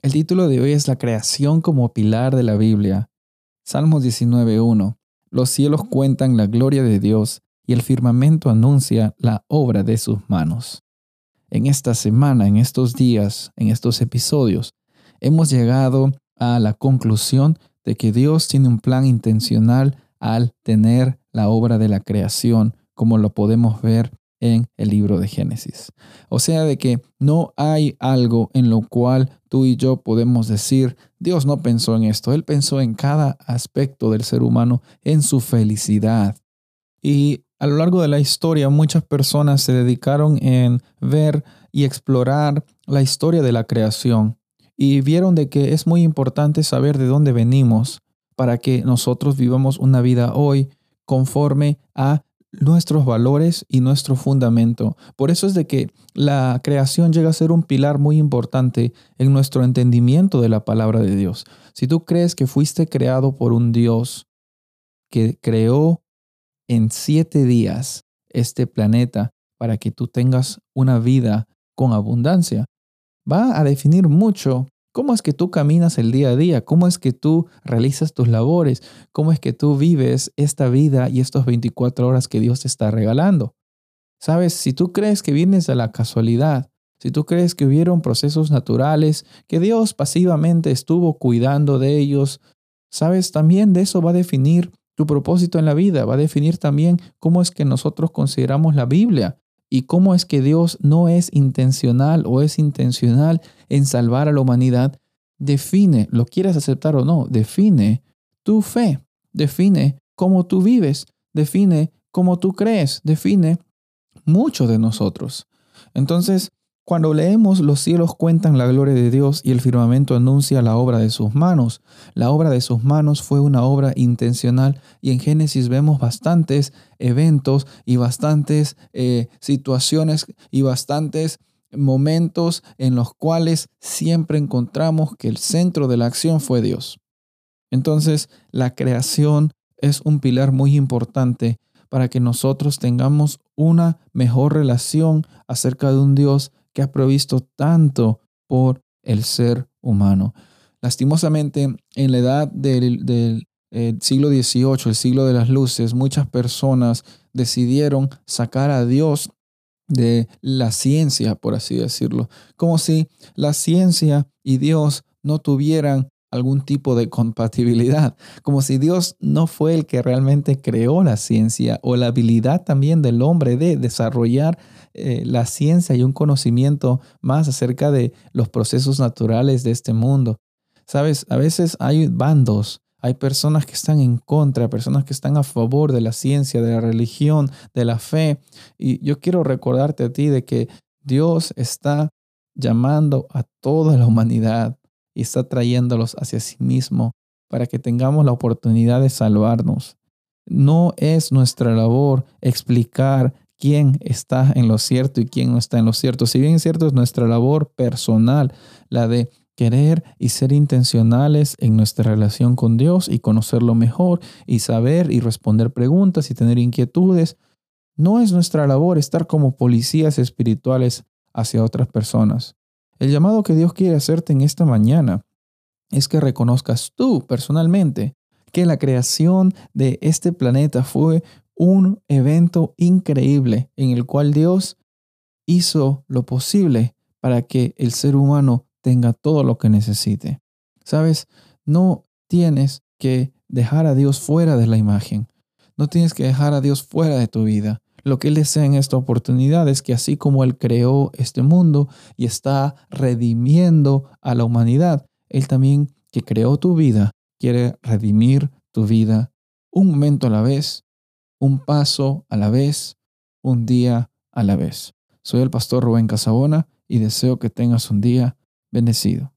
El título de hoy es La creación como pilar de la Biblia. Salmos 19.1. Los cielos cuentan la gloria de Dios y el firmamento anuncia la obra de sus manos. En esta semana, en estos días, en estos episodios, hemos llegado a la conclusión de que Dios tiene un plan intencional al tener la obra de la creación, como lo podemos ver en el libro de Génesis. O sea, de que no hay algo en lo cual tú y yo podemos decir, Dios no pensó en esto, Él pensó en cada aspecto del ser humano, en su felicidad. Y a lo largo de la historia muchas personas se dedicaron en ver y explorar la historia de la creación y vieron de que es muy importante saber de dónde venimos para que nosotros vivamos una vida hoy conforme a nuestros valores y nuestro fundamento. Por eso es de que la creación llega a ser un pilar muy importante en nuestro entendimiento de la palabra de Dios. Si tú crees que fuiste creado por un Dios que creó en siete días este planeta para que tú tengas una vida con abundancia, va a definir mucho ¿Cómo es que tú caminas el día a día? ¿Cómo es que tú realizas tus labores? ¿Cómo es que tú vives esta vida y estas 24 horas que Dios te está regalando? Sabes, si tú crees que vienes de la casualidad, si tú crees que hubieron procesos naturales, que Dios pasivamente estuvo cuidando de ellos, sabes, también de eso va a definir tu propósito en la vida, va a definir también cómo es que nosotros consideramos la Biblia y cómo es que Dios no es intencional o es intencional en salvar a la humanidad, define, lo quieras aceptar o no, define tu fe, define cómo tú vives, define cómo tú crees, define mucho de nosotros. Entonces, cuando leemos los cielos cuentan la gloria de Dios y el firmamento anuncia la obra de sus manos. La obra de sus manos fue una obra intencional y en Génesis vemos bastantes eventos y bastantes eh, situaciones y bastantes momentos en los cuales siempre encontramos que el centro de la acción fue Dios. Entonces, la creación es un pilar muy importante para que nosotros tengamos una mejor relación acerca de un Dios que ha provisto tanto por el ser humano. Lastimosamente, en la edad del, eh, siglo XVIII, el siglo de las luces, muchas personas decidieron sacar a Dios de la ciencia, por así decirlo, como si la ciencia y Dios no tuvieran algún tipo de compatibilidad, como si Dios no fue el que realmente creó la ciencia o la habilidad también del hombre de desarrollar eh, la ciencia y un conocimiento más acerca de los procesos naturales de este mundo. Sabes, a veces hay bandos, hay personas que están en contra, personas que están a favor de la ciencia, de la religión, de la fe. Y yo quiero recordarte a ti de que Dios está llamando a toda la humanidad y está trayéndolos hacia sí mismo para que tengamos la oportunidad de salvarnos. No es nuestra labor explicar quién está en lo cierto y quién no está en lo cierto. Si bien es cierto, es nuestra labor personal, la de querer y ser intencionales en nuestra relación con Dios y conocerlo mejor y saber y responder preguntas y tener inquietudes. No es nuestra labor estar como policías espirituales hacia otras personas. El llamado que Dios quiere hacerte en esta mañana es que reconozcas tú personalmente que la creación de este planeta fue un evento increíble en el cual Dios hizo lo posible para que el ser humano tenga todo lo que necesite. Sabes, no tienes que dejar a Dios fuera de la imagen. No tienes que dejar a Dios fuera de tu vida. Lo que Él desea en esta oportunidad es que así como Él creó este mundo y está redimiendo a la humanidad, Él también que creó tu vida quiere redimir tu vida un momento a la vez, un paso a la vez, un día a la vez. Soy el pastor Rubén Casabona y deseo que tengas un día bendecido.